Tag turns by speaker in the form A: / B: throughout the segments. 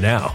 A: now.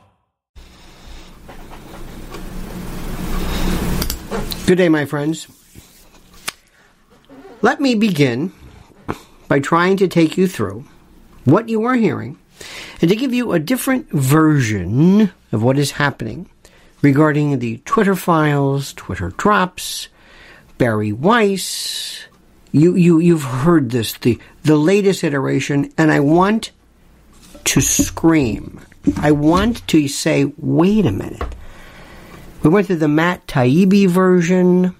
B: Good day, my friends. Let me begin by trying to take you through what you are hearing and to give you a different version of what is happening regarding the Twitter files, Twitter drops, Bari Weiss. You, you, you've heard this, the, the latest iteration, and I want to scream. I want to say, wait a minute. We went through the Matt Taibbi version,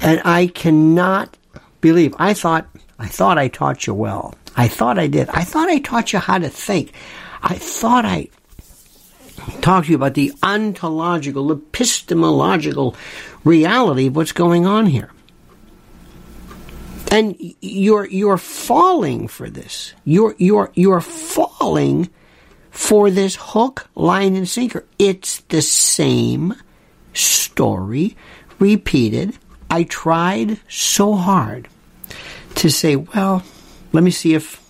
B: and I cannot believe. I thought I thought I taught you well. I thought I did. I thought I taught you how to think. I thought I talked to you about the ontological, epistemological reality of what's going on here. And you're you're falling for this. You're you're you're falling for this hook, line, and sinker. It's the same story repeated. I tried so hard to say, well, let me see if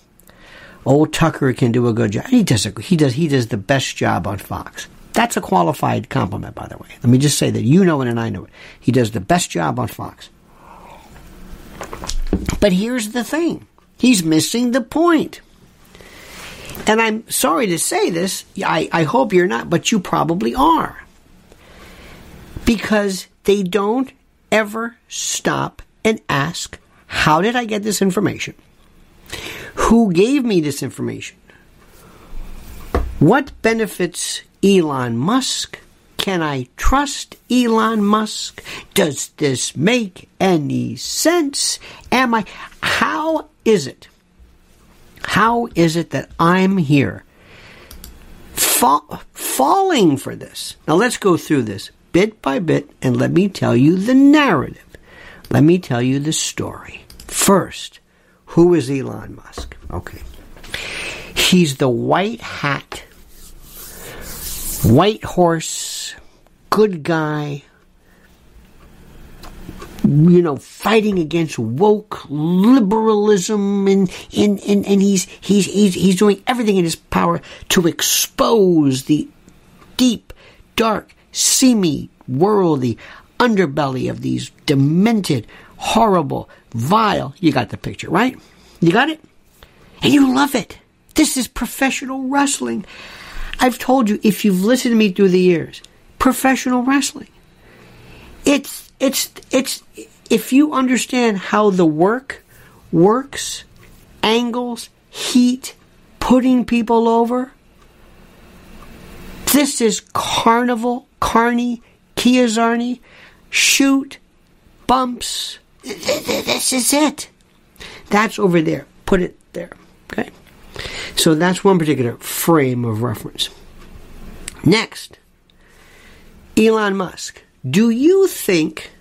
B: old Tucker can do a good job. He does. A, he does. He does the best job on Fox. That's a qualified compliment, by the way. Let me just say that you know it and I know it. He does the best job on Fox. But here's the thing he's missing the point. And I'm sorry to say this, I, I hope you're not, but you probably are. Because they don't ever stop and ask, How did I get this information? Who gave me this information? What benefits Elon Musk? Can I trust Elon Musk? Does this make any sense? Am I? How is it? How is it that I'm here fa- falling for this? Now let's go through this bit by bit and let me tell you the narrative. Let me tell you the story. First, who is Elon Musk? Okay. He's the white hat white horse, good guy, you know, fighting against woke liberalism, and and, and, and he's, he's he's he's doing everything in his power to expose the deep, dark, seamy world, the underbelly of these demented, horrible, vile. You got the picture, right? You got it, and you love it. This is professional wrestling. I've told you, if you've listened to me through the years, professional wrestling. It's, it's, it's, if you understand how the work works, angles, heat, putting people over, this is carnival, carney, Kizarny, shoot, bumps. This is it. That's over there. Put it there. Okay? So that's one particular frame of reference. Next, Elon Musk. Do you think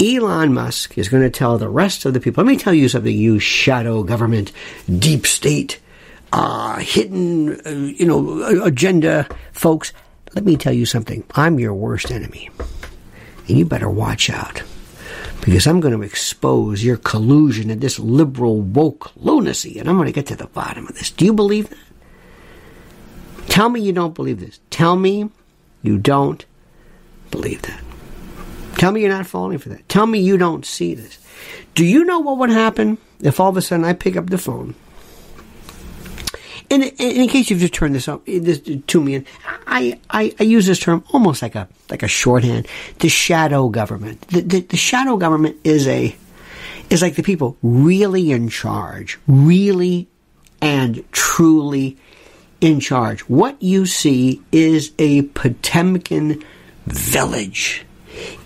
B: Elon Musk is going to tell the rest of the people? Let me tell you something, you shadow government, deep state, uh, hidden, uh, you know, agenda folks. Let me tell you something. I'm your worst enemy. And you better watch out because I'm going to expose your collusion and this liberal woke lunacy, and I'm going to get to the bottom of this. Do you believe that? Tell me you don't believe this. Tell me you don't believe that. Tell me you're not falling for that. Tell me you don't see this. Do you know what would happen if all of a sudden I pick up the phone in, in case you've just turned this up this to me, and I, I, I, use this term almost like a like a shorthand. The shadow government. The, the, the shadow government is a is like the people really in charge, really and truly in charge. What you see is a Potemkin village.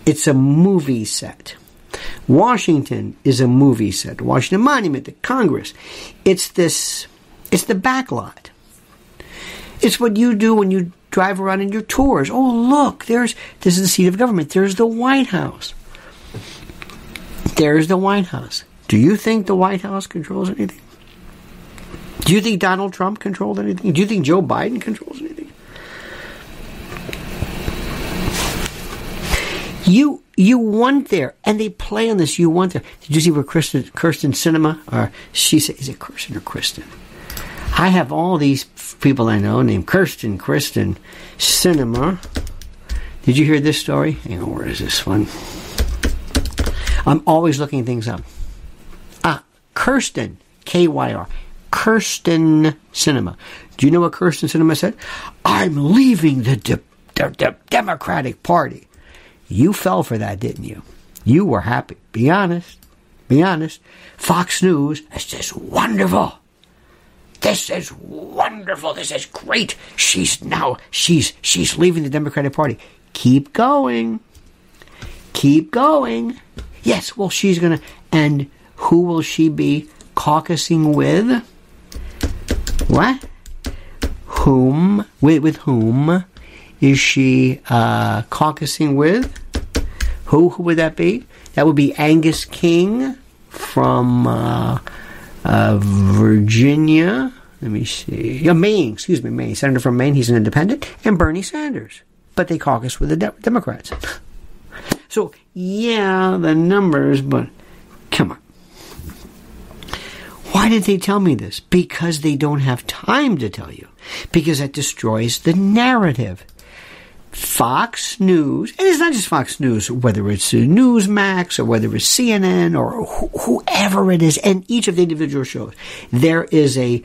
B: It's a movie set. Washington is a movie set. Washington Monument, the Congress. It's this it's the backlot. It's what you do when you drive around in your tours. Oh, look, there's this is the seat of government. There's the White House. There's the White House. Do you think the White House controls anything? Do you think Donald Trump controls anything? Do you think Joe Biden controls anything? You you want there, and they play on this. You want there. Did you see where Kristen Kyrsten Sinema or she said? Is it Kirsten or Kristen? I have all these people I know named Kirsten, Kristen, Sinema. Did you hear this story? Hang on, where is this one? I'm always looking things up. Ah, Kirsten, K Y R. Kirsten Sinema. Do you know what Kirsten Sinema said? I'm leaving the, de- the, the Democratic Party. You fell for that, didn't you? You were happy. Be honest. Be honest. Fox News is just wonderful. This is wonderful. This is great. She's now she's she's leaving the Democratic Party. Keep going. Keep going. Yes, well she's going to and who will she be caucusing with? What? Whom with with whom is she uh, caucusing with? Who who would that be? That would be Angus King from uh, uh, Virginia. let me see. Yeah, Maine, excuse me, Maine. Senator from Maine, he's an independent, and Bernie Sanders. But they caucus with the de- Democrats. so, yeah, the numbers, but come on. Why did they tell me this? Because they don't have time to tell you. Because that destroys the narrative. Fox News, and it's not just Fox News, whether it's Newsmax or whether it's CNN or wh- whoever it is, and each of the individual shows, there is a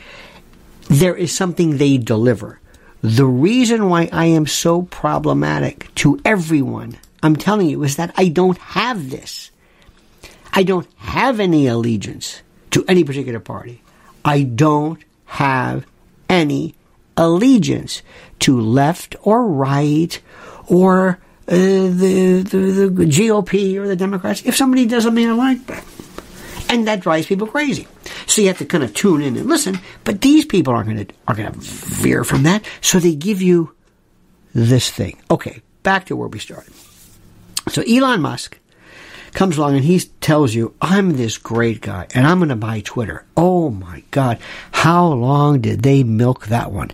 B: there is something they deliver. The reason why I am so problematic to everyone, I'm telling you, is that I don't have this. I don't have any allegiance to any particular party. I don't have any allegiance to left or right or uh, the, the, the GOP or the Democrats if somebody does something I like that. And that drives people crazy. So you have to kind of tune in and listen. But these people aren't going to are going to veer from that. So they give you this thing. Okay, back to where we started. So Elon Musk comes along and he tells you, I'm this great guy and I'm going to buy Twitter. Oh my God. How long did they milk that one?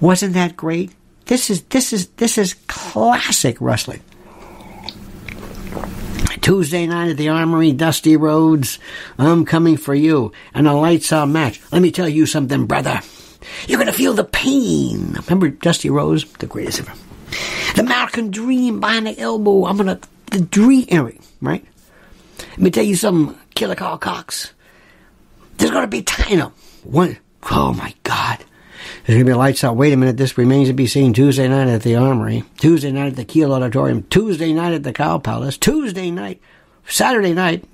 B: Wasn't that great? This is, this is, this is classic wrestling. Tuesday night at the Armory, Dusty Rhodes, I'm coming for you, and a lights out match. Let me tell you something, brother. You're gonna feel the pain. Remember Dusty Rhodes, the greatest ever. The American Dream behind the elbow. I'm gonna the dream, right? Let me tell you something, Killer Karl Kox. There's gonna be time. One, oh my God. There's gonna be lights out. Wait a minute, this remains to be seen Tuesday night at the Armory, Tuesday night at the Kiel Auditorium, Tuesday night at the Cow Palace, Tuesday night, Saturday night.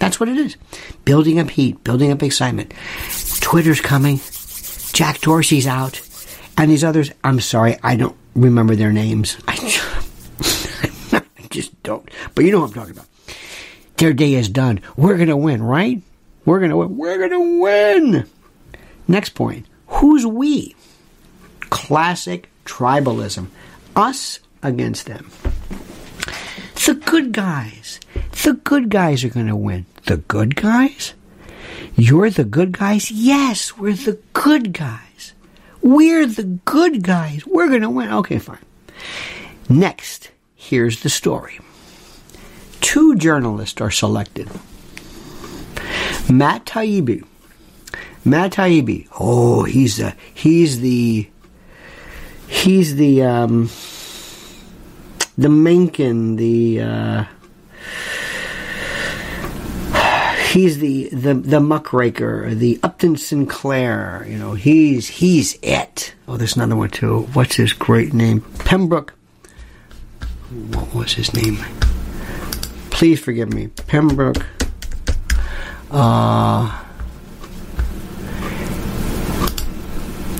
B: That's what it is. Building up heat, building up excitement. Twitter's coming. Jack Dorsey's out. And these others, I'm sorry, I don't remember their names. I just don't. But you know what I'm talking about. Their day is done. We're going to win, right? We're going to win. We're going to win. Next point. Who's we? Classic tribalism. Us against them. The good guys. The good guys are going to win. The good guys? You're the good guys? Yes, we're the good guys. We're the good guys. We're going to win. Okay, fine. Next, here's the story. Two journalists are selected. Matt Taibbi. Matt Taibbi. Oh, he's the he's the he's the um, the Mencken, the uh, he's the, the the muckraker, the Upton Sinclair. You know, he's he's it. Oh, there's another one too. What's his great name? Pembroke. What was his name? Please forgive me, Pembroke. Uh,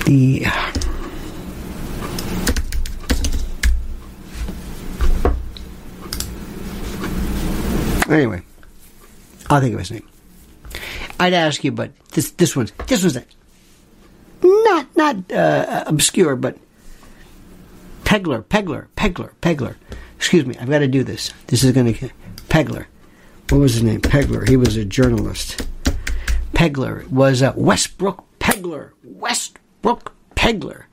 B: the anyway, I'll think of his name. I'd ask you, but this this one's this one's not not uh, obscure, but Pegler, Pegler, Pegler, Pegler. Excuse me, I've got to do this. This is going to Pegler. What was his name? Pegler. He was a journalist. Pegler was a Westbrook Pegler. Westbrook Pegler.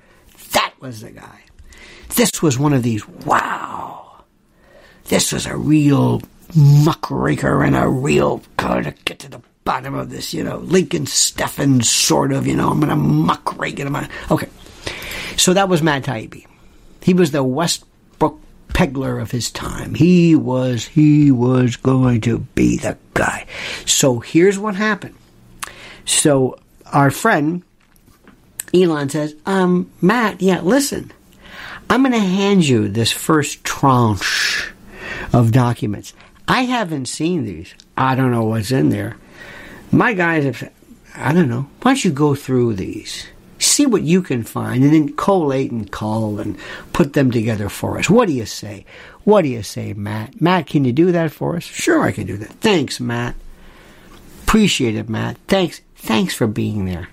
B: That was the guy. This was one of these. Wow. This was a real muckraker and a real kind of get to the bottom of this, you know, Lincoln Steffens sort of, you know, I'm going to muckrake it. Okay. So that was Matt Taibbi. He was the Westbrook Pegler of his time. He was, he was going to be the guy. So here's what happened. So our friend, Elon says, um, Matt, yeah, listen, I'm going to hand you this first tranche of documents. I haven't seen these. I don't know what's in there. My guys have said, I don't know. Why don't you go through these? See what you can find and then collate and call and put them together for us. What do you say? What do you say, Matt? Matt, can you do that for us? Sure, I can do that. Thanks, Matt. Appreciate it, Matt. Thanks. Thanks for being there.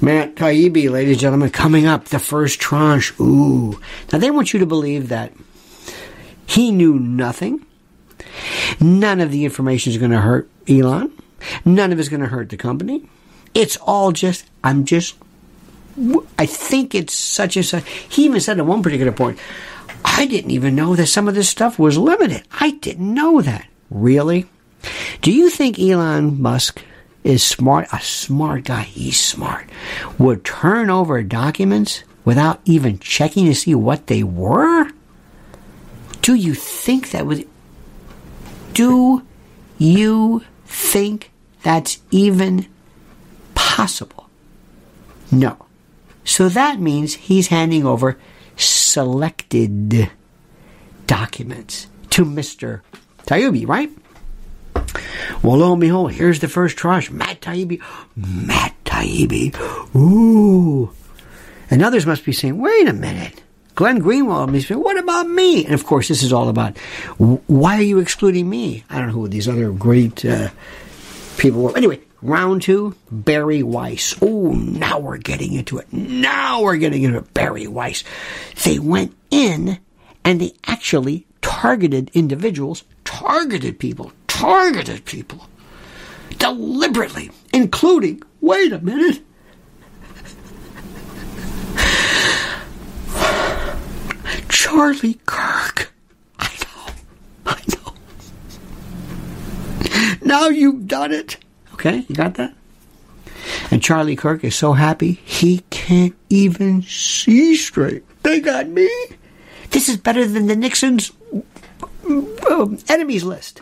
B: Matt Taibbi, ladies and gentlemen, coming up, the first tranche. Ooh. Now, they want you to believe that he knew nothing. None of the information is going to hurt Elon. None of it's going to hurt the company. It's all just, I'm just, I think it's such and such. He even said at one particular point, I didn't even know that some of this stuff was limited. I didn't know that. Really? Do you think Elon Musk is smart? A smart guy, he's smart. Would turn over documents without even checking to see what they were? Do you think that would. Do you think that's even possible? No. So that means he's handing over selected documents to Mr. Taibbi, right? Well, lo and behold, here's the first tranche. Matt Taibbi. Matt Taibbi. Ooh. And others must be saying, wait a minute. Glenn Greenwald must be saying, what about me? And of course, this is all about, why are you excluding me? I don't know who these other great uh, people were. Anyway, round two, Bari Weiss. Oh, now we're getting into it. Now we're getting into. Bari Weiss. They went in and they actually targeted individuals, targeted people, targeted people deliberately, including, wait a minute, Charlie Kirk. I know. I know. Now you've done it. Okay, you got that? And Charlie Kirk is so happy he can't even see straight. They got me. This is better than the Nixon's uh, enemies list.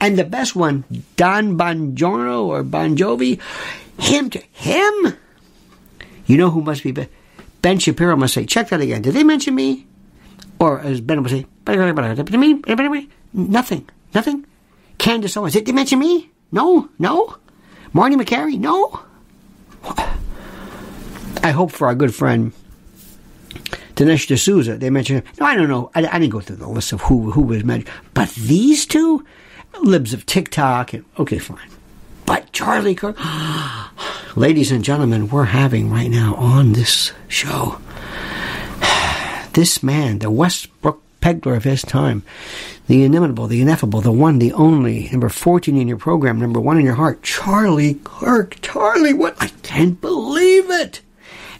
B: And the best one, Don Bongiorno or Bon Jovi, him to him. You know who must be Ben Shapiro must say, check that again. Did they mention me? Or as Ben would say, nothing, nothing. Candace Owens, did they mention me? No, no. Marty Makary, no. I hope for our good friend Dinesh D'Souza, they mentioned him. No, I don't know. I, I, didn't go through the list of who who was mentioned. But these two, libs of TikTok, and, okay, fine. But Charlie Kirk, ladies and gentlemen, we're having right now on this show this man, the Westbrook Pegler of his time, the inimitable, the ineffable, the one, the only, number 14 in your program, number one in your heart, Charlie Kirk. Charlie, what? I can't believe it.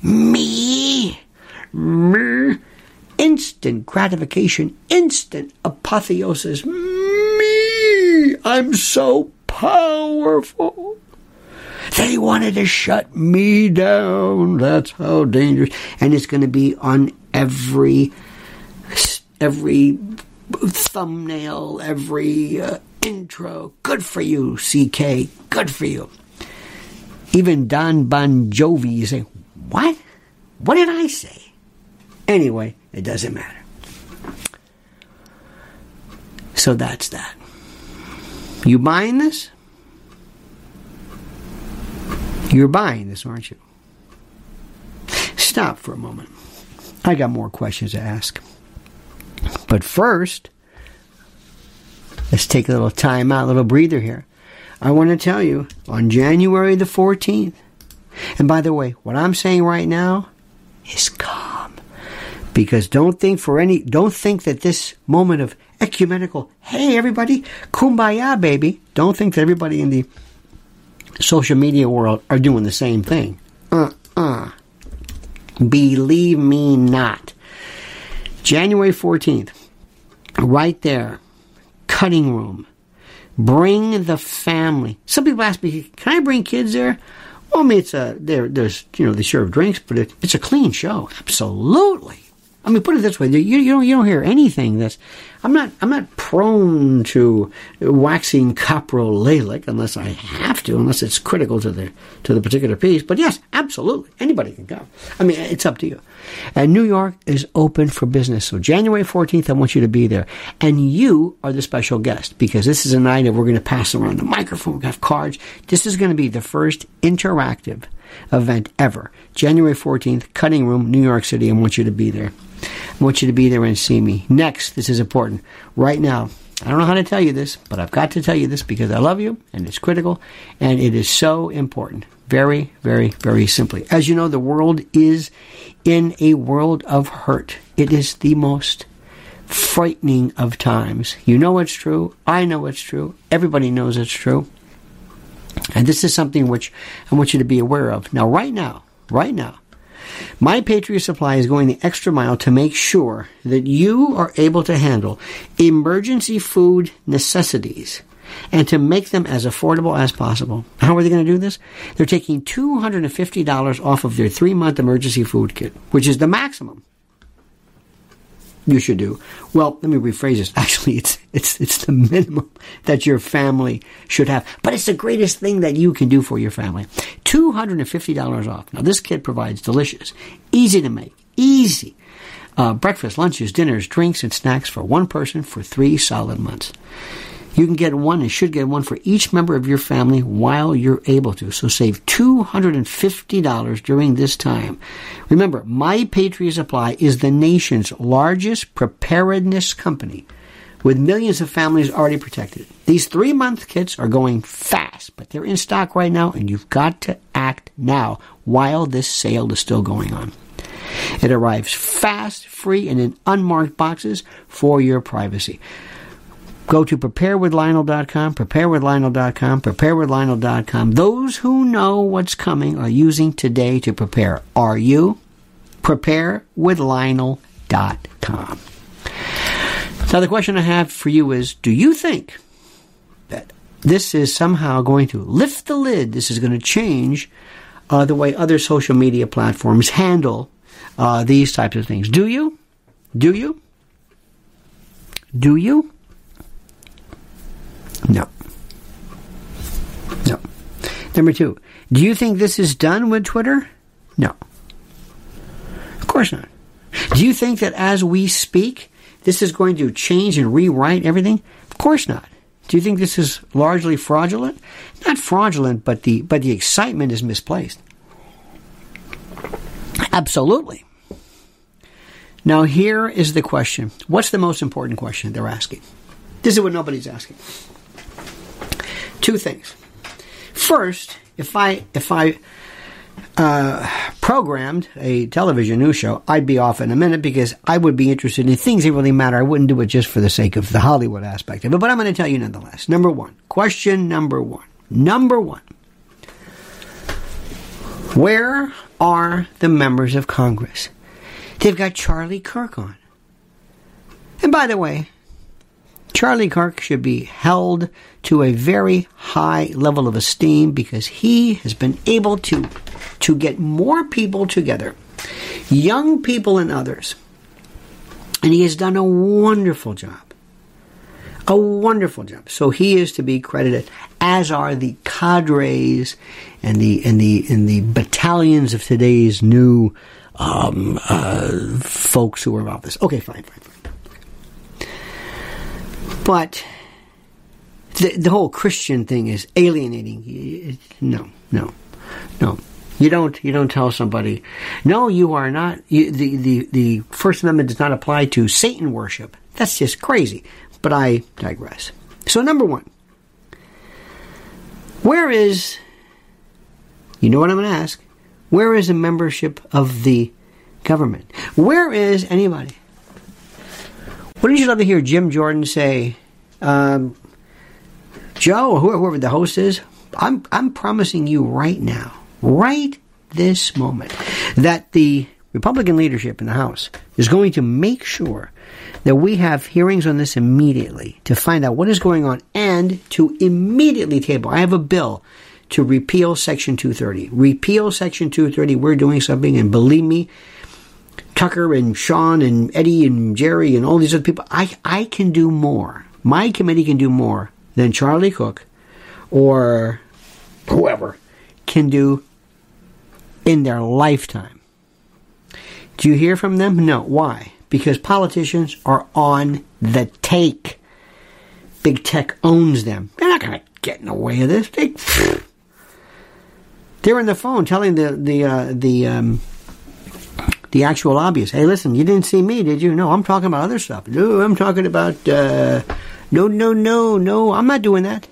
B: Me. Me. Instant gratification, instant apotheosis. Me. I'm so powerful. They wanted to shut me down. That's how dangerous. And it's going to be on every every thumbnail, every uh, intro. Good for you, CK. Good for you. Even Don Bon Jovi, you say, what? What did I say? Anyway, it doesn't matter. So that's that. You buying this? You're buying this, aren't you? Stop for a moment. I got more questions to ask. But first, let's take a little time out, a little breather here. I want to tell you on January the 14th, and by the way, what I'm saying right now is calm. Because don't think for any, don't think that this moment of ecumenical, hey everybody, kumbaya baby, don't think that everybody in the social media world are doing the same thing. Uh uh. Believe me not. January 14th, right there, cutting room. Bring the family. Some people ask me, can I bring kids there? Well, I mean, it's a, there, there's, you know, they serve drinks, but it, it's a clean show. Absolutely. I mean, put it this way: you, you don't you don't hear anything that's. I'm not I'm not prone to waxing coprolalic unless I have to, unless it's critical to the to the particular piece. But yes, absolutely, anybody can go. I mean, it's up to you. And New York is open for business. So January 14th, I want you to be there, and you are the special guest because this is a night that we're going to pass around the microphone, we have cards. This is going to be the first interactive event ever. January 14th, Cutting Room, New York City. I want you to be there. I want you to be there and see me. Next, this is important. Right now, I don't know how to tell you this, but I've got to tell you this because I love you and it's critical and it is so important. Very, very, very simply. As you know, the world is in a world of hurt. It is the most frightening of times. You know it's true. I know it's true. Everybody knows it's true. And this is something which I want you to be aware of. Now, right now, right now, my Patriot Supply is going the extra mile to make sure that you are able to handle emergency food necessities and to make them as affordable as possible. How are they going to do this? They're taking $250 off of their three month emergency food kit, which is the maximum you should do. Well, let me rephrase this. Actually, it's it's it's the minimum that your family should have. But it's the greatest thing that you can do for your family. Two hundred and fifty dollars off. Now, this kit provides delicious, easy to make, easy uh, breakfast, lunches, dinners, drinks, and snacks for one person for three solid months. You can get one and should get one for each member of your family while you're able to. So save $250 during this time. Remember, My Patriot Supply is the nation's largest preparedness company with millions of families already protected. These three month kits are going fast, but they're in stock right now and you've got to act now while this sale is still going on. It arrives fast, free, and in unmarked boxes for your privacy. Go to preparewithlionel.com, preparewithlionel.com, preparewithlionel.com. Those who know what's coming are using today to prepare. Are you? Preparewithlionel.com. Now, the question I have for you is Do you think that this is somehow going to lift the lid? This is going to change uh, the way other social media platforms handle uh, these types of things. Do you? Do you? Do you? No. No. Number two, do you think this is done with Twitter? No. Of course not. Do you think that as we speak, this is going to change and rewrite everything? Of course not. Do you think this is largely fraudulent? Not fraudulent, but the but the excitement is misplaced. Absolutely. Now here is the question. What's the most important question they're asking? This is what nobody's asking two things. First, if I if I uh, programmed a television news show, I'd be off in a minute because I would be interested in things that really matter. I wouldn't do it just for the sake of the Hollywood aspect of it. But I'm going to tell you nonetheless. Number one, question number one. Number one. Where are the members of Congress? They've got Charlie Kirk on. And by the way, Charlie Kirk should be held to a very high level of esteem because he has been able to, to get more people together, young people and others. And he has done a wonderful job. A wonderful job. So he is to be credited, as are the cadres and the and the and the battalions of today's new um, uh, folks who are about this. Okay, fine, fine, fine. But the, the whole Christian thing is alienating. No, no, no. You don't. You don't tell somebody. No, you are not. You, the the the First Amendment does not apply to Satan worship. That's just crazy. But I digress. So number one, where is? You know what I'm going to ask. Where is the membership of the government? Where is anybody? Wouldn't you love to hear Jim Jordan say, um, Joe, whoever the host is, I'm, I'm promising you right now, right this moment, that the Republican leadership in the House is going to make sure that we have hearings on this immediately to find out what is going on and to immediately table. I have a bill to repeal Section 230. Repeal Section 230. We're doing something, and believe me, Tucker and Sean and Eddie and Jerry and all these other people, I, I can do more. My committee can do more than Charlie Cook or whoever can do in their lifetime. Do you hear from them? No. Why? Because politicians are on the take. Big tech owns them. They're not going to get in the way of this. They, they're on the phone telling the the uh, the um, the actual lobbyists, hey, listen, you didn't see me, did you? No, I'm talking about other stuff. No, I'm talking about, uh, no, no, no, no, I'm not doing that.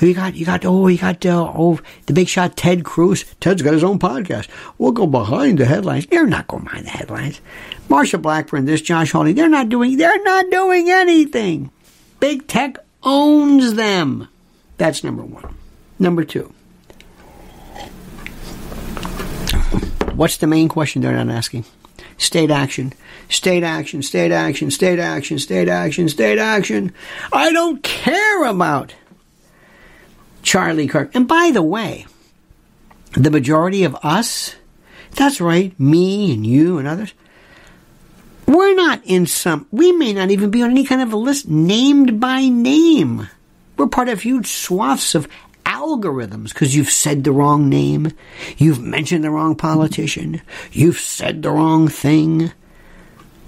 B: You got, you got, oh, you got, uh, oh, the big shot Ted Cruz. Ted's got his own podcast. We'll go behind the headlines. They're not going behind the headlines. Marsha Blackburn, this Josh Hawley, they're not doing, they're not doing anything. Big tech owns them. That's number one. Number two. What's the main question they're not asking? State action. State action, state action, state action, state action, state action. I don't care about Charlie Kirk. And by the way, the majority of us, that's right, me and you and others, we're not in some, we may not even be on any kind of a list named by name. We're part of huge swaths of algorithms because you've said the wrong name, you've mentioned the wrong politician, you've said the wrong thing.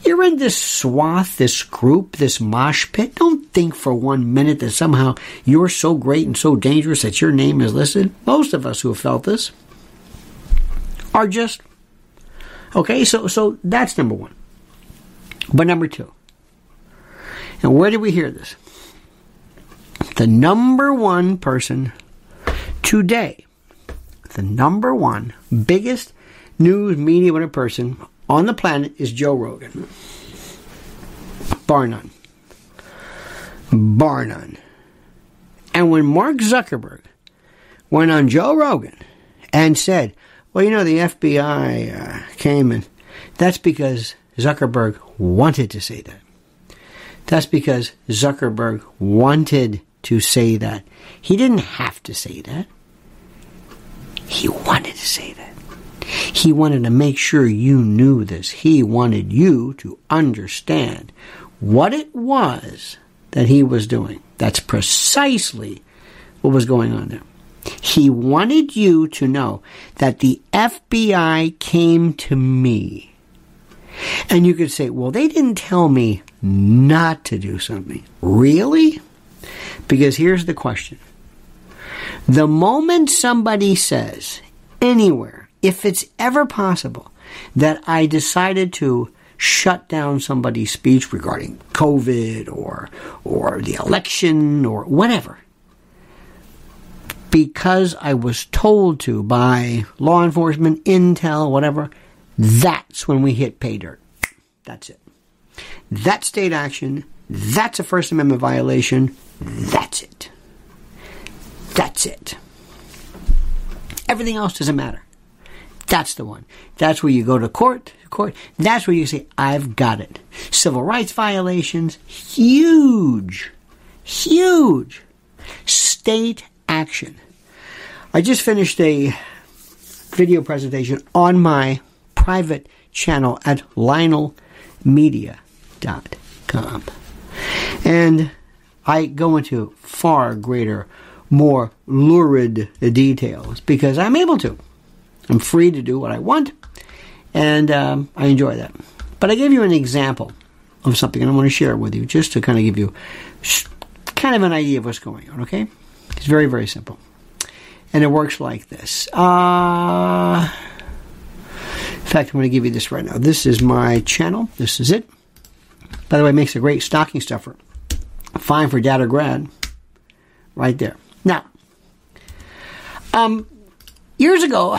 B: You're in this swath, this group, this mosh pit. Don't think for one minute that somehow you're so great and so dangerous that your name is listed. Most of us who have felt this are just okay. So, so that's number one. But number two, and where did we hear this? The number one person today, the number one biggest news media winner person on the planet is Joe Rogan. Bar none. Bar none. And when Mark Zuckerberg went on Joe Rogan and said, well, you know, the FBI uh, came and that's because Zuckerberg wanted to say that. That's because Zuckerberg wanted to say that. He didn't have to say that. He wanted to say that. He wanted to make sure you knew this. He wanted you to understand what it was that he was doing. That's precisely what was going on there. He wanted you to know that the FBI came to me. And you could say, well, they didn't tell me not to do something. Really? Because here's the question. The moment somebody says anywhere, if it's ever possible, that I decided to shut down somebody's speech regarding COVID or or the election or whatever because I was told to by law enforcement, intel, whatever, that's when we hit pay dirt. That's it. That's state action. That's a First Amendment violation. That's it. That's it. Everything else doesn't matter. That's the one. That's where you go to court, court. That's where you say, I've got it. Civil rights violations, huge, huge. State action. I just finished a video presentation on my private channel at lionelmedia.com. And I go into far greater, more lurid details because I'm able to. I'm free to do what I want, and um, I enjoy that. But I gave you an example of something, and I want to share it with you just to kind of give you kind of an idea of what's going on, okay? It's very, very simple. And it works like this. Uh, in fact, I'm going to give you this right now. This is my channel. This is it. By the way, it makes a great stocking stuffer. Fine for dad or grad. Right there. Now, um, years ago,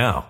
A: now.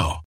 C: now.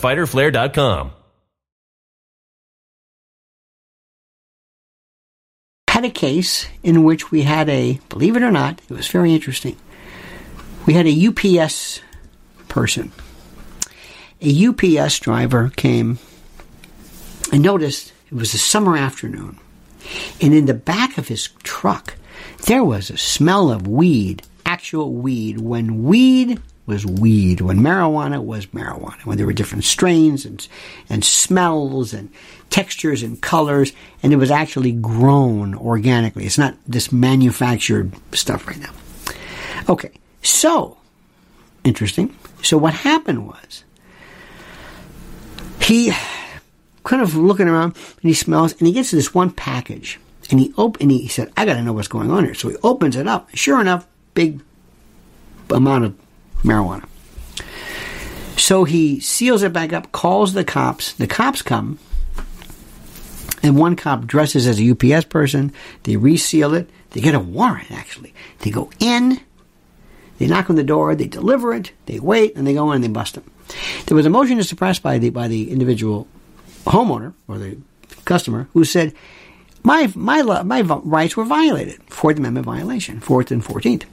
A: fighterflare.com.
B: Had a case in which we had a, believe it or not, it was very interesting. We had a UPS person. A UPS driver came and noticed it was a summer afternoon. And in the back of his truck, there was a smell of weed, actual weed, when weed was weed, when marijuana was marijuana, when there were different strains and, and smells and textures and colors, and it was actually grown organically. It's not this manufactured stuff right now. Okay, so, interesting. So, what happened was he kind of looking around and he smells and he gets this one package and he op- and he said, I got to know what's going on here. So he opens it up. Sure enough, big amount of marijuana. So he seals it back up, calls the cops. The cops come, and one cop dresses as a UPS person. They reseal it. They get a warrant, actually. They go in, they knock on the door, they deliver it, they wait, and they go in and they bust him. There was a motion to suppress by the, by the individual homeowner or the customer who said, my, my, my rights were violated. Fourth Amendment violation, Fourth and Fourteenth.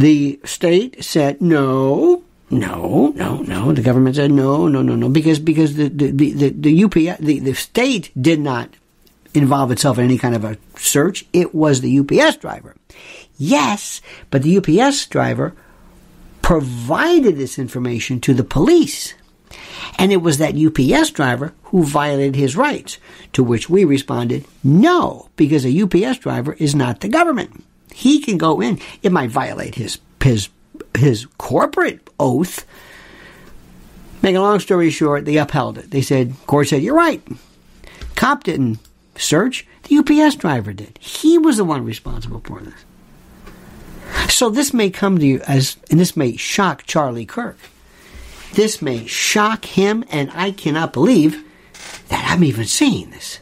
B: The state said no, no, no, no. The government said no, no, no, no, because because the the the, the UPS the, the state did not involve itself in any kind of a search. It was the UPS driver. Yes, but the UPS driver provided this information to the police. And it was that UPS driver who violated his rights, to which we responded, no, because a UPS driver is not the government. He can go in. It might violate his his his corporate oath. Make a long story short, they upheld it. They said, court said, you're right. Cop didn't search. The UPS driver did. He was the one responsible for this. So this may come to you as, and this may shock Charlie Kirk. This may shock him, and I cannot believe that I'm even seeing this.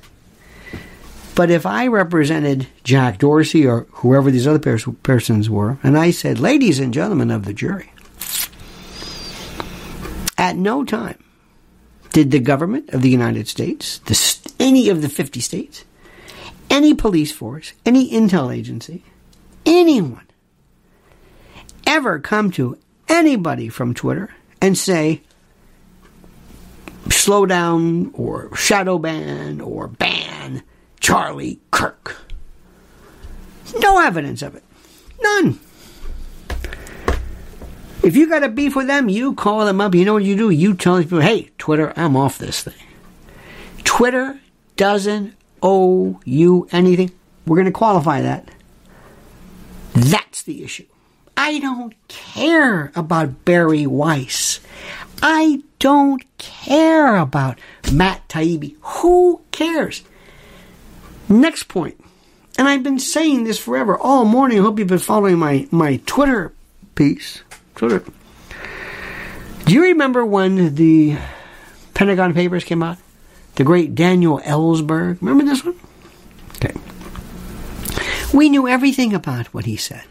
B: But if I represented Jack Dorsey or whoever these other pers- persons were, and I said, ladies and gentlemen of the jury, at no time did the government of the United States, the, any of the 50 states, any police force, any intel agency, anyone ever come to anybody from Twitter and say, slow down or shadow ban or ban Charlie Kirk. No evidence of it. None. If you got a beef with them, you call them up. You know what you do? You tell people, hey, Twitter, I'm off this thing. Twitter doesn't owe you anything. We're going to qualify that. That's the issue. I don't care about Bari Weiss. I don't care about Matt Taibbi. Who cares? Next point. And I've been saying this forever, all morning. I hope you've been following my, my Twitter piece. Twitter. Do you remember when the Pentagon Papers came out? The great Daniel Ellsberg. Remember this one? Okay. We knew everything about what he said.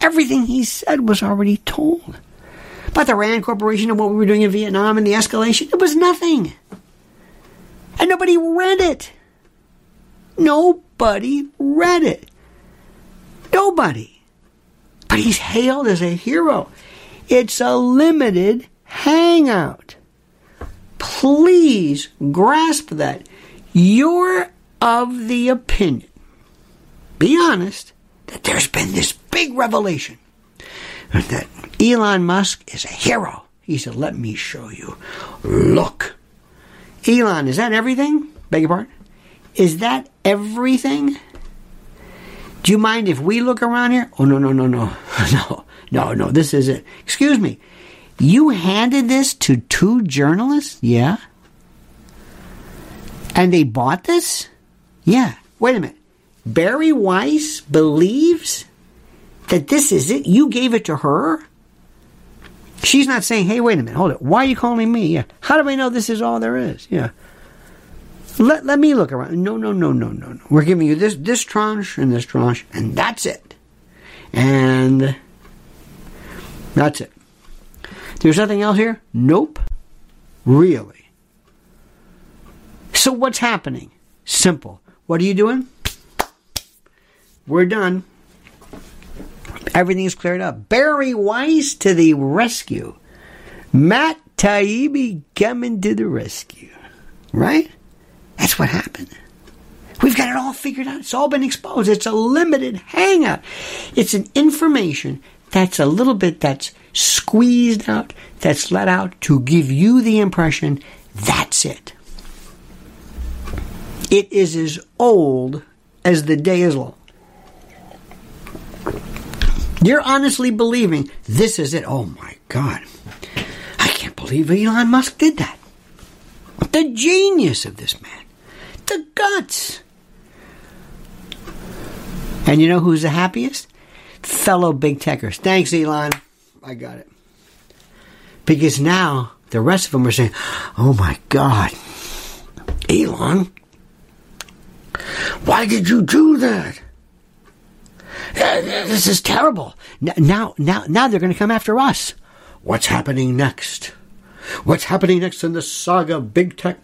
B: Everything he said was already told. About the Rand Corporation and what we were doing in Vietnam and the escalation, it was nothing. And nobody read it. Nobody read it. Nobody. But he's hailed as a hero. It's a limited hangout. Please grasp that. You're of the opinion, be honest, that there's been this big revelation that Elon Musk is a hero. He said, Let me show you. Look. Elon, is that everything? Beg your pardon? Is that everything? Do you mind if we look around here? Oh, no, no, no, no. No, no, no, this is it. Excuse me. You handed this to two journalists? Yeah. And they bought this? Yeah. Wait a minute. Bari Weiss believes that this is it? You gave it to her? She's not saying, hey, wait a minute, hold it. Why are you calling me? Yeah. How do I know this is all there is? Yeah. Let, let me look around. No, no, no, no, no, no. We're giving you this, this tranche and this tranche, and that's it. And that's it. There's nothing else here? Nope. Really. So what's happening? Simple. What are you doing? We're done. Everything's cleared up. Bari Weiss to the rescue. Matt Taibbi coming to the rescue. Right? That's what happened. We've got it all figured out. It's all been exposed. It's a limited hangout. It's an information that's a little bit that's squeezed out, that's let out to give you the impression that's it. It is as old as the day is long. You're honestly believing this is it. Oh my God. I can't believe Elon Musk did that. The genius of this man. The guts. And you know who's the happiest? Fellow big techers. Thanks, Elon. I got it. Because now the rest of them are saying, oh my God, Elon, why did you do that? This is terrible. Now, now, now they're going to come after us. What's happening next? What's happening next in the saga of big tech?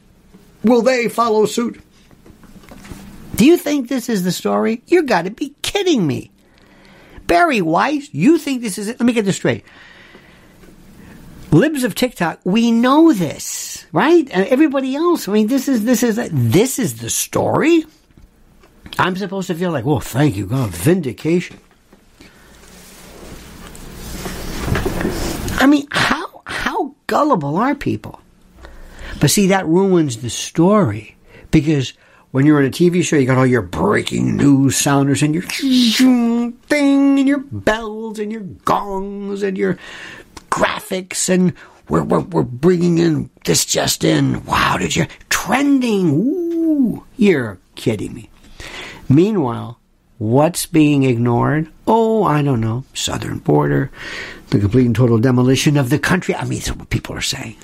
B: Will they follow suit? Do you think this is the story? You got to be kidding me. Bari Weiss, you think this is it? Let me get this straight. Libs of TikTok, we know this, right? And everybody else, I mean, this is this is this is the story. I'm supposed to feel like, well, thank you, God, vindication. I mean, how how gullible are people? But see, that ruins the story because when you're on a TV show, you got all your breaking news sounders and your thing and your bells and your gongs and your graphics and we're, we're, we're bringing in this just in. Wow, did you trending? Ooh, you're kidding me. Meanwhile, what's being ignored? Oh, I don't know. Southern border, the complete and total demolition of the country. I mean, that's what people are saying.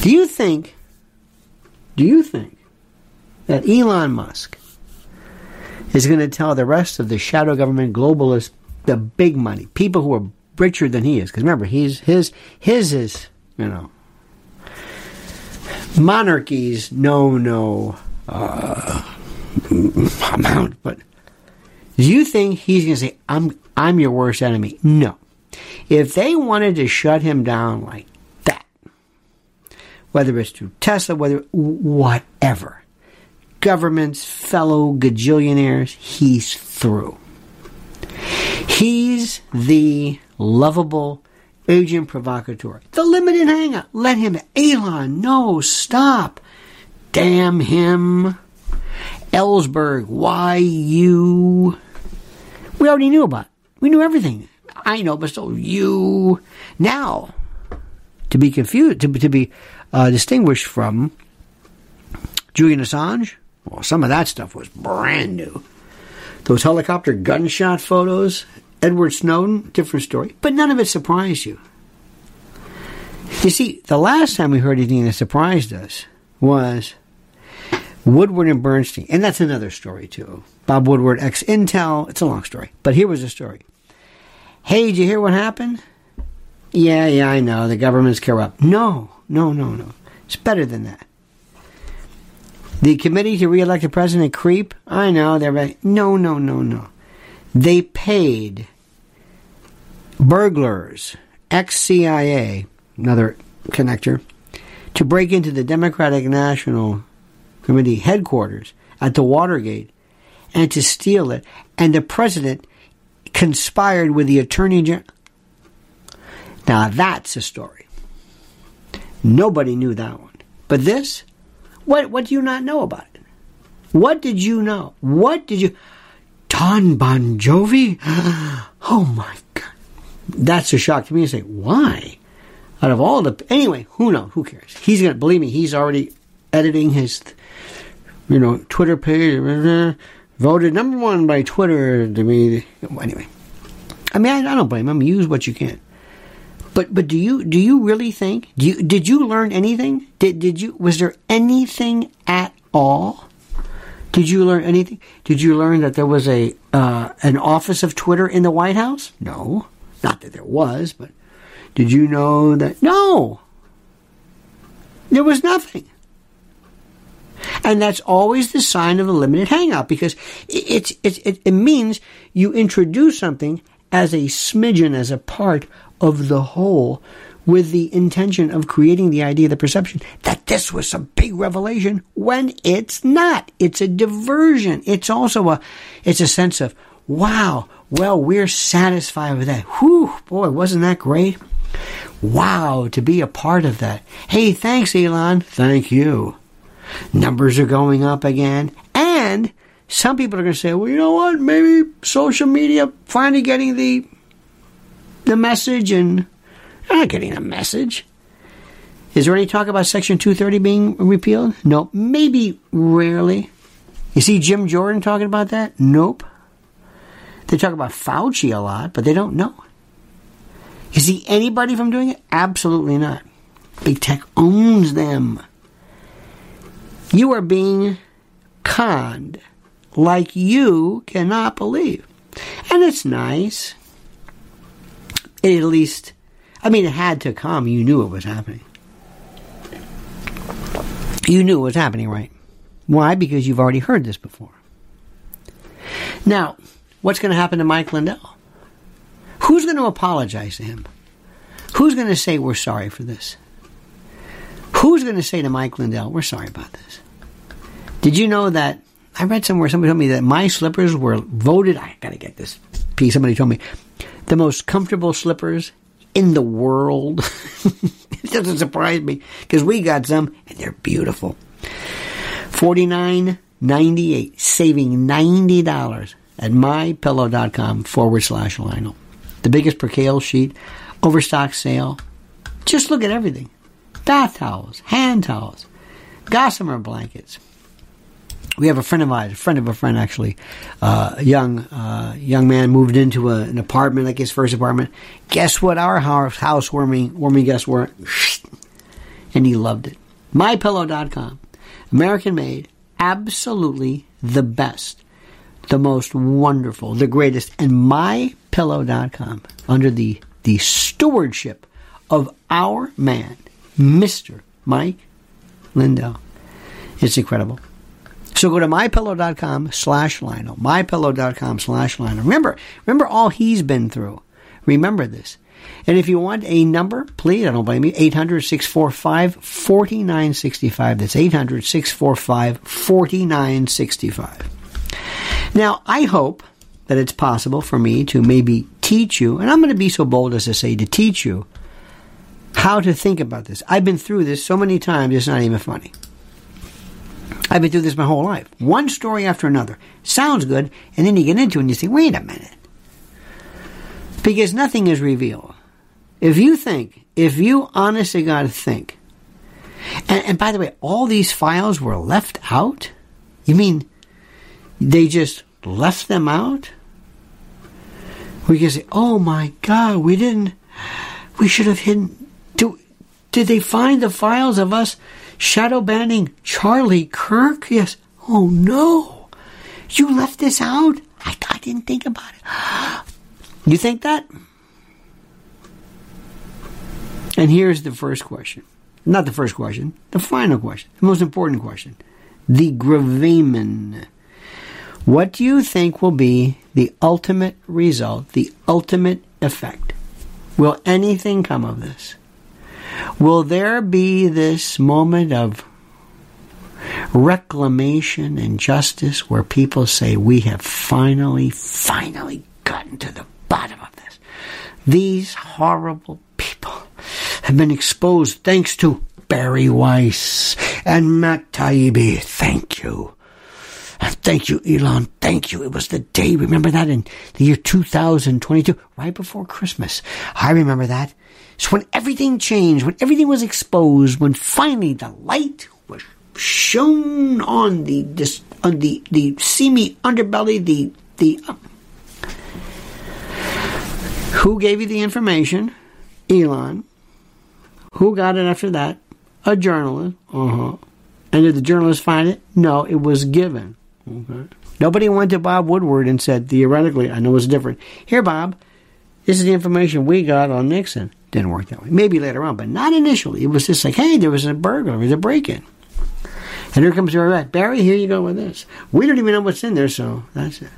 B: Do you think, do you think that Elon Musk is going to tell the rest of the shadow government globalists, the big money, people who are richer than he is? Because remember, he's his his is you know monarchies no no uh, amount, but do you think he's going to say, "I'm I'm your worst enemy"? No. If they wanted to shut him down like whether it's through Tesla, whether whatever, government's fellow gajillionaires, he's through. He's the lovable agent provocateur. The limited hangout. Let him. Elon, no, stop. Damn him. Ellsberg, why you? We already knew about it. We knew everything. I know, but so you. Now, to be confused, to, to be uh, distinguished from Julian Assange, well, some of that stuff was brand new. Those helicopter gunshot photos, Edward Snowden, different story, but none of it surprised you. You see, the last time we heard anything that surprised us was Woodward and Bernstein, and that's another story too. Bob Woodward, ex Intel, it's a long story, but here was the story. Hey, did you hear what happened? Yeah, yeah, I know. The government's corrupt. No, no, no, no. It's better than that. The committee to re-elect the president creep. I know they're right. No, no, no, no. They paid burglars, ex-CIA, another connector, to break into the Democratic National Committee headquarters at the Watergate and to steal it. And the president conspired with the attorney general. Now that's a story. Nobody knew that one. But this, what what do you not know about it? What did you know? What did you Don Bon Jovi? Oh my god. That's a shock to me to say, why? Out of all the anyway, who knows? Who cares? He's gonna believe me, he's already editing his you know, Twitter page voted number one by Twitter to me anyway. I mean I, I don't blame him. Use what you can. But but do you do you really think? Do you, did you learn anything? Did did you was there anything at all? Did you learn anything? Did you learn that there was a uh, an office of Twitter in the White House? No, not that there was, but did you know that? No, there was nothing. And that's always the sign of a limited hangout because it, it, it, it means you introduce something as a smidgen, as a part of the whole with the intention of creating the idea, the perception that this was some big revelation when it's not. It's a diversion. It's also a, it's a sense of, wow, well, we're satisfied with that. Whew, boy, wasn't that great? Wow, to be a part of that. Hey, thanks, Elon. Thank you. Numbers are going up again. And some people are going to say, well, you know what? Maybe social media finally getting the the message and they're not getting a message. Is there any talk about Section 230 being repealed? No. Maybe rarely. You see Jim Jordan talking about that? Nope. They talk about Fauci a lot, but they don't know. You see anybody from doing it? Absolutely not. Big tech owns them. You are being conned like you cannot believe. And it's nice at least, I mean, it had to come. You knew it was happening. You knew it was happening, right? Why? Because you've already heard this before. Now, what's going to happen to Mike Lindell? Who's going to apologize to him? Who's going to say we're sorry for this? Who's going to say to Mike Lindell, we're sorry about this? Did you know that? I read somewhere, somebody told me that my slippers were voted. I got to get this piece. Somebody told me the most comfortable slippers in the world. it doesn't surprise me because we got some and they're beautiful. Forty nine ninety eight, saving ninety dollars at mypillow.com forward slash Lionel. The biggest percale sheet, overstock sale. Just look at everything. Bath towels, hand towels, gossamer blankets, we have a friend of mine, a friend of a friend actually, uh, a young uh, young man moved into a, an apartment, like his first apartment. Guess what? Our house housewarming warming guests were, and he loved it. MyPillow.com, American made, absolutely the best, the most wonderful, the greatest, and MyPillow.com under the the stewardship of our man, Mister Mike Lindell. It's incredible. So go to mypillow.com slash Lionel. Mypillow.com slash Lionel. Remember, remember all he's been through. Remember this. And if you want a number, please, I don't blame you, 800 645 4965. That's 800 645 4965. Now, I hope that it's possible for me to maybe teach you, and I'm going to be so bold as to say to teach you how to think about this. I've been through this so many times, it's not even funny. I've been through this my whole life. One story after another. Sounds good, and then you get into it and you say, wait a minute. Because nothing is revealed. If you think, if you honestly got to think, and, and by the way, all these files were left out? You mean they just left them out? We can say, oh my God, we didn't, we should have hidden. Do, did they find the files of us shadow banning Charlie Kirk? Yes. Oh no. You left this out? I, I didn't think about it. You think that? And here's the first question. Not the first question, the final question, the most important question. The gravamen. What do you think will be the ultimate result, the ultimate effect? Will anything come of this? Will there be this moment of reclamation and justice where people say, we have finally, finally gotten to the bottom of this? These horrible people have been exposed thanks to Bari Weiss and Matt Taibbi. Thank you. Thank you, Elon. Thank you. It was the day, remember that in the year 2022, right before Christmas. I remember that. So when everything changed, when everything was exposed, when finally the light was shone on the this, on the the seamy underbelly, the the uh, who gave you the information? Elon. Who got it after that? A journalist. Uh huh. And did the journalist find it? No, it was given. Okay. Nobody went to Bob Woodward and said, theoretically, I know it's different. Here, Bob, this is the information we got on Nixon. Didn't work that way. Maybe later on, but not initially. It was just like, hey, there was a burglar, there was a break in. And here comes your Bari Bari, here you go with this. We don't even know what's in there, so that's it.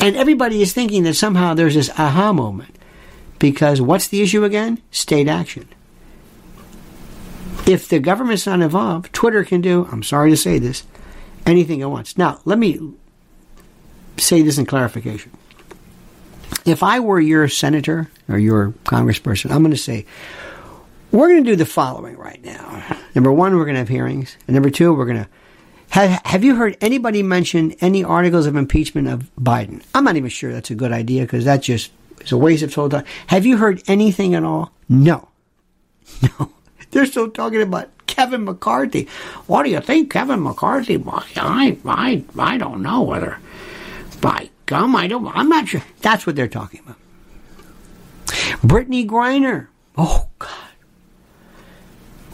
B: And everybody is thinking that somehow there's this aha moment. Because what's the issue again? State action. If the government's not involved, Twitter can do, I'm sorry to say this, anything it wants. Now, let me say this in clarification. If I were your senator or your congressperson, I'm going to say, we're going to do the following right now. Number one, we're going to have hearings. And number two, we're going to have, have you heard anybody mention any articles of impeachment of Biden? I'm not even sure that's a good idea because that just is a waste of total time. Have you heard anything at all? No. No. They're still talking about Kevin McCarthy. What do you think, Kevin McCarthy? I, I, I don't know whether. By gum, I don't. I'm not sure. That's what they're talking about. Brittany Griner. Oh God.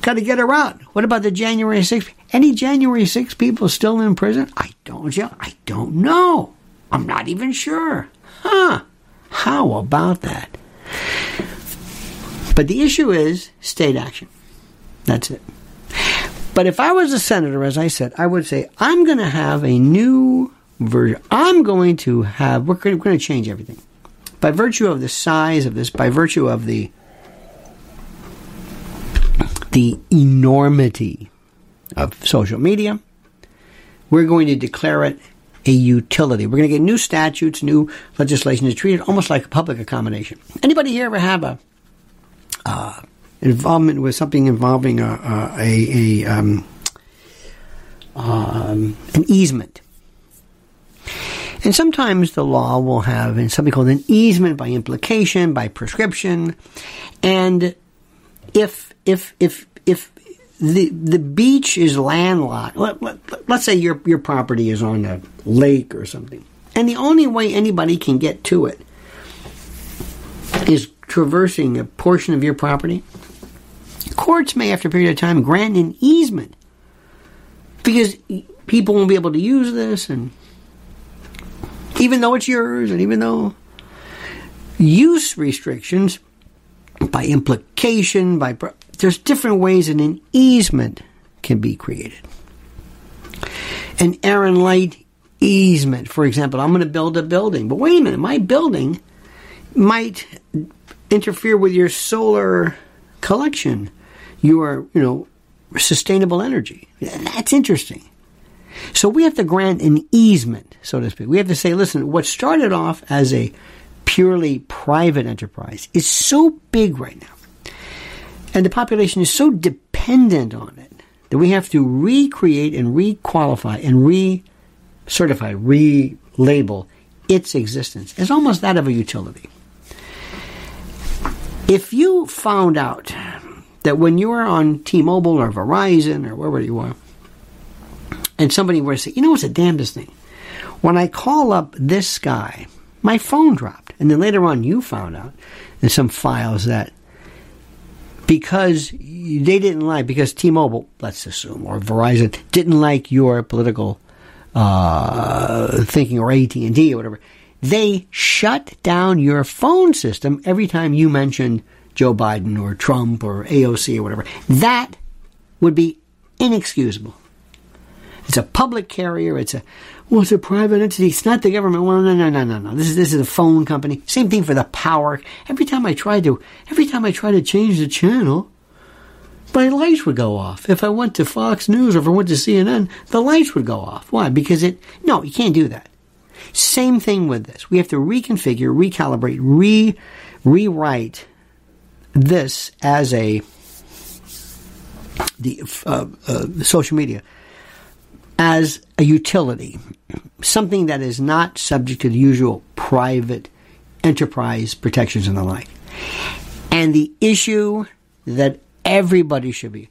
B: Got to get her out. What about the January 6th? Any January 6th people still in prison? I don't. I don't know. I'm not even sure. Huh. How about that? But the issue is state action. That's it. But if I was a senator, as I said, I would say, I'm going to have a new version. I'm going to have, we're going to change everything. By virtue of the size of this, by virtue of the the enormity of social media, we're going to declare it a utility. We're going to get new statutes, new legislation to treat it almost like a public accommodation. Anybody here ever have a uh, involvement with something involving a, a, a um, um, an easement? And sometimes the law will have something called an easement by implication, by prescription, and if if if if the the beach is landlocked. Let, let, let's say your your property is on a lake or something, and the only way anybody can get to it is traversing a portion of your property. Courts may, after a period of time, grant an easement because people won't be able to use this, and even though it's yours, and even though use restrictions by implication, by there's different ways that an easement can be created. An ancient light easement. For example, I'm going to build a building, but wait a minute, my building might interfere with your solar collection, your, you know, sustainable energy. That's interesting. So we have to grant an easement, so to speak. We have to say, listen, what started off as a purely private enterprise is so big right now, and the population is so dependent on it that we have to recreate and requalify and re-certify, re-label its existence. as almost that of a utility. If you found out that when you are on T-Mobile or Verizon or wherever you are, and somebody were to say, you know what's the damnedest thing? When I call up this guy, my phone dropped. And then later on, you found out in some files that because they didn't like, because T Mobile, let's assume, or Verizon, didn't like your political uh, thinking, or AT&T or whatever, they shut down your phone system every time you mentioned Joe Biden or Trump or AOC or whatever. That would be inexcusable. It's a public carrier. It's a well, it's a private entity. It's not the government. Well, no, no, no, no, no. This is this is a phone company. Same thing for the power. Every time I tried to, every time I try to change the channel, my lights would go off. If I went to Fox News or if I went to CNN, the lights would go off. Why? Because it. No, you can't do that. Same thing with this. We have to reconfigure, recalibrate, re rewrite this as a the uh, uh, social media as a utility, something that is not subject to the usual private enterprise protections and the like. And the issue that everybody should be.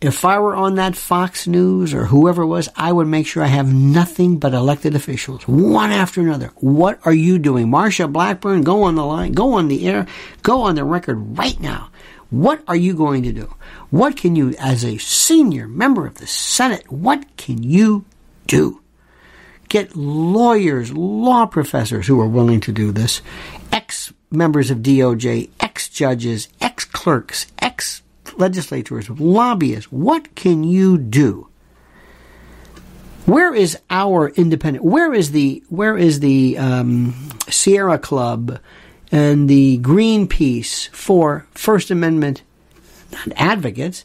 B: If I were on that Fox News or whoever it was, I would make sure I have nothing but elected officials, one after another. What are you doing? Marsha Blackburn, go on the line, go on the air, go on the record right now. What are you going to do? What can you, as a senior member of the Senate, what can you do? Get lawyers, law professors who are willing to do this, ex members of DOJ, ex judges, ex clerks, ex legislators, lobbyists. What can you do? Where is our independent? Where is the where is the um, Sierra Club and the Greenpeace for First Amendment, not advocates,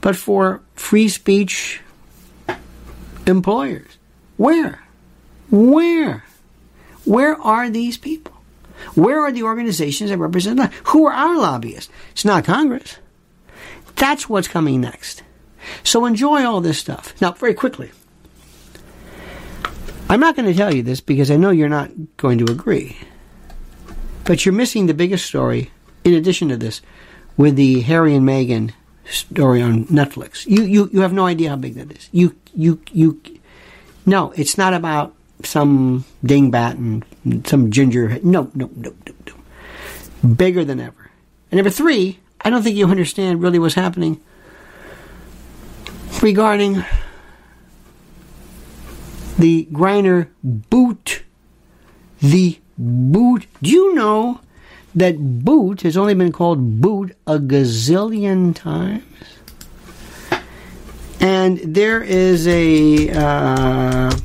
B: but for free speech employers. Where? Where? Where are these people? Where are the organizations that represent them? Who are our lobbyists? It's not Congress. That's what's coming next. So enjoy all this stuff. Now, very quickly. I'm not going to tell you this because I know you're not going to agree. But you're missing the biggest story, in addition to this, with the Harry and Meghan story on Netflix. You, you, you have no idea how big that is. You, you, you, no, it's not about some dingbat and some ginger. No, no, no, no, no. Bigger than ever. And number three, I don't think you understand really what's happening regarding the Griner Bout, the boot. Do you know that boot has only been called boot a gazillion times? And there is a uh,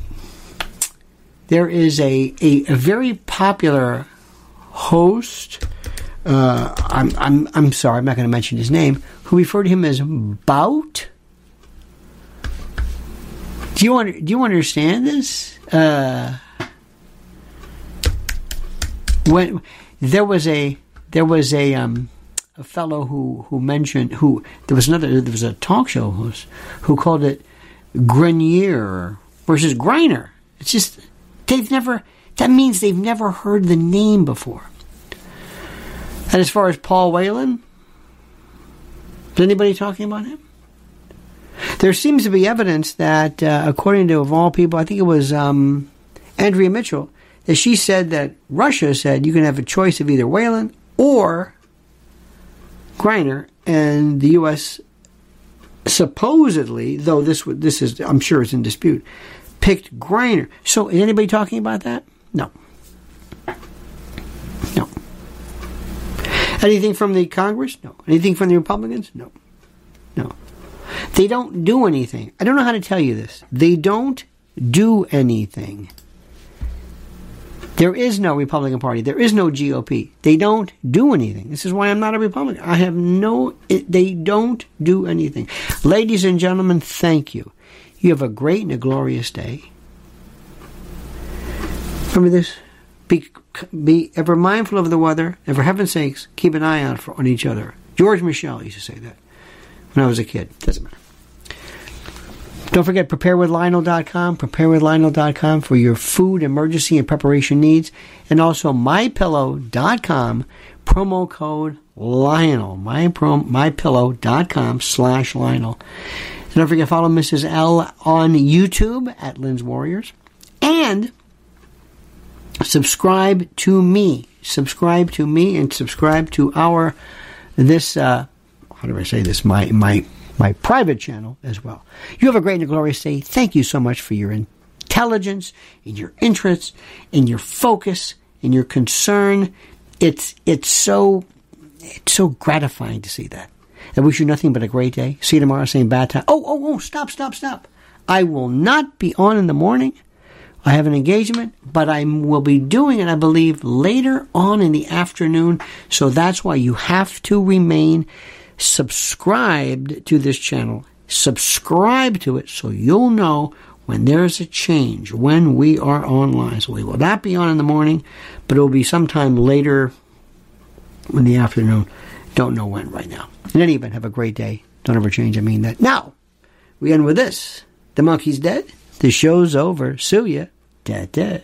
B: there is a, a, a very popular host. Uh, I'm I'm I'm sorry, I'm not going to mention his name. Who referred to him as Bout? Do you want do you understand this? Uh, when there was a there was a um, a fellow who who mentioned who there was another there was a talk show host who called it Grenier versus Griner. It's just they've never that means they've never heard the name before. And as far as Paul Whelan, is anybody talking about him? There seems to be evidence that, uh, according to of all people, I think it was um, Andrea Mitchell, that she said that Russia said you can have a choice of either Whelan or Griner, and the U.S. supposedly, though this this is I'm sure it's in dispute, picked Griner. So is anybody talking about that? No. No. Anything from the Congress? No. Anything from the Republicans? No. No. They don't do anything. I don't know how to tell you this. They don't do anything. There is no Republican Party. There is no GOP. They don't do anything. This is why I'm not a Republican. I have no, it, they don't do anything. Ladies and gentlemen, thank you. You have a great and a glorious day. Remember this? Be, be ever mindful of the weather, and for heaven's sakes, keep an eye out for, on each other. George Michel used to say that when I was a kid. Doesn't matter. Don't forget preparewithlionel.com, preparewithlionel.com for your food emergency and preparation needs, and also mypillow.com, promo code Lionel, my mypillow.com slash Lionel. And don't forget follow Mrs. L on YouTube at Lynn's Warriors, and subscribe to me, subscribe to me, and subscribe to our this. Uh, how do I say this? My my my private channel as well. You have a great and glorious day. Thank you so much for your intelligence, and your interest, and your focus, and your concern. It's it's so it's so gratifying to see that. I wish you nothing but a great day. See you tomorrow, same bad time. Oh, oh, oh, stop, stop, stop. I will not be on in the morning. I have an engagement, but I will be doing it, I believe, later on in the afternoon. So that's why you have to remain subscribed to this channel. Subscribe to it so you'll know when there's a change, when we are online. So we will not be on in the morning, but it will be sometime later in the afternoon. Don't know when right now. In any event, have a great day. Don't ever change. I mean that. Now, we end with this. The monkey's dead. The show's over. Sue ya. Dead, dead.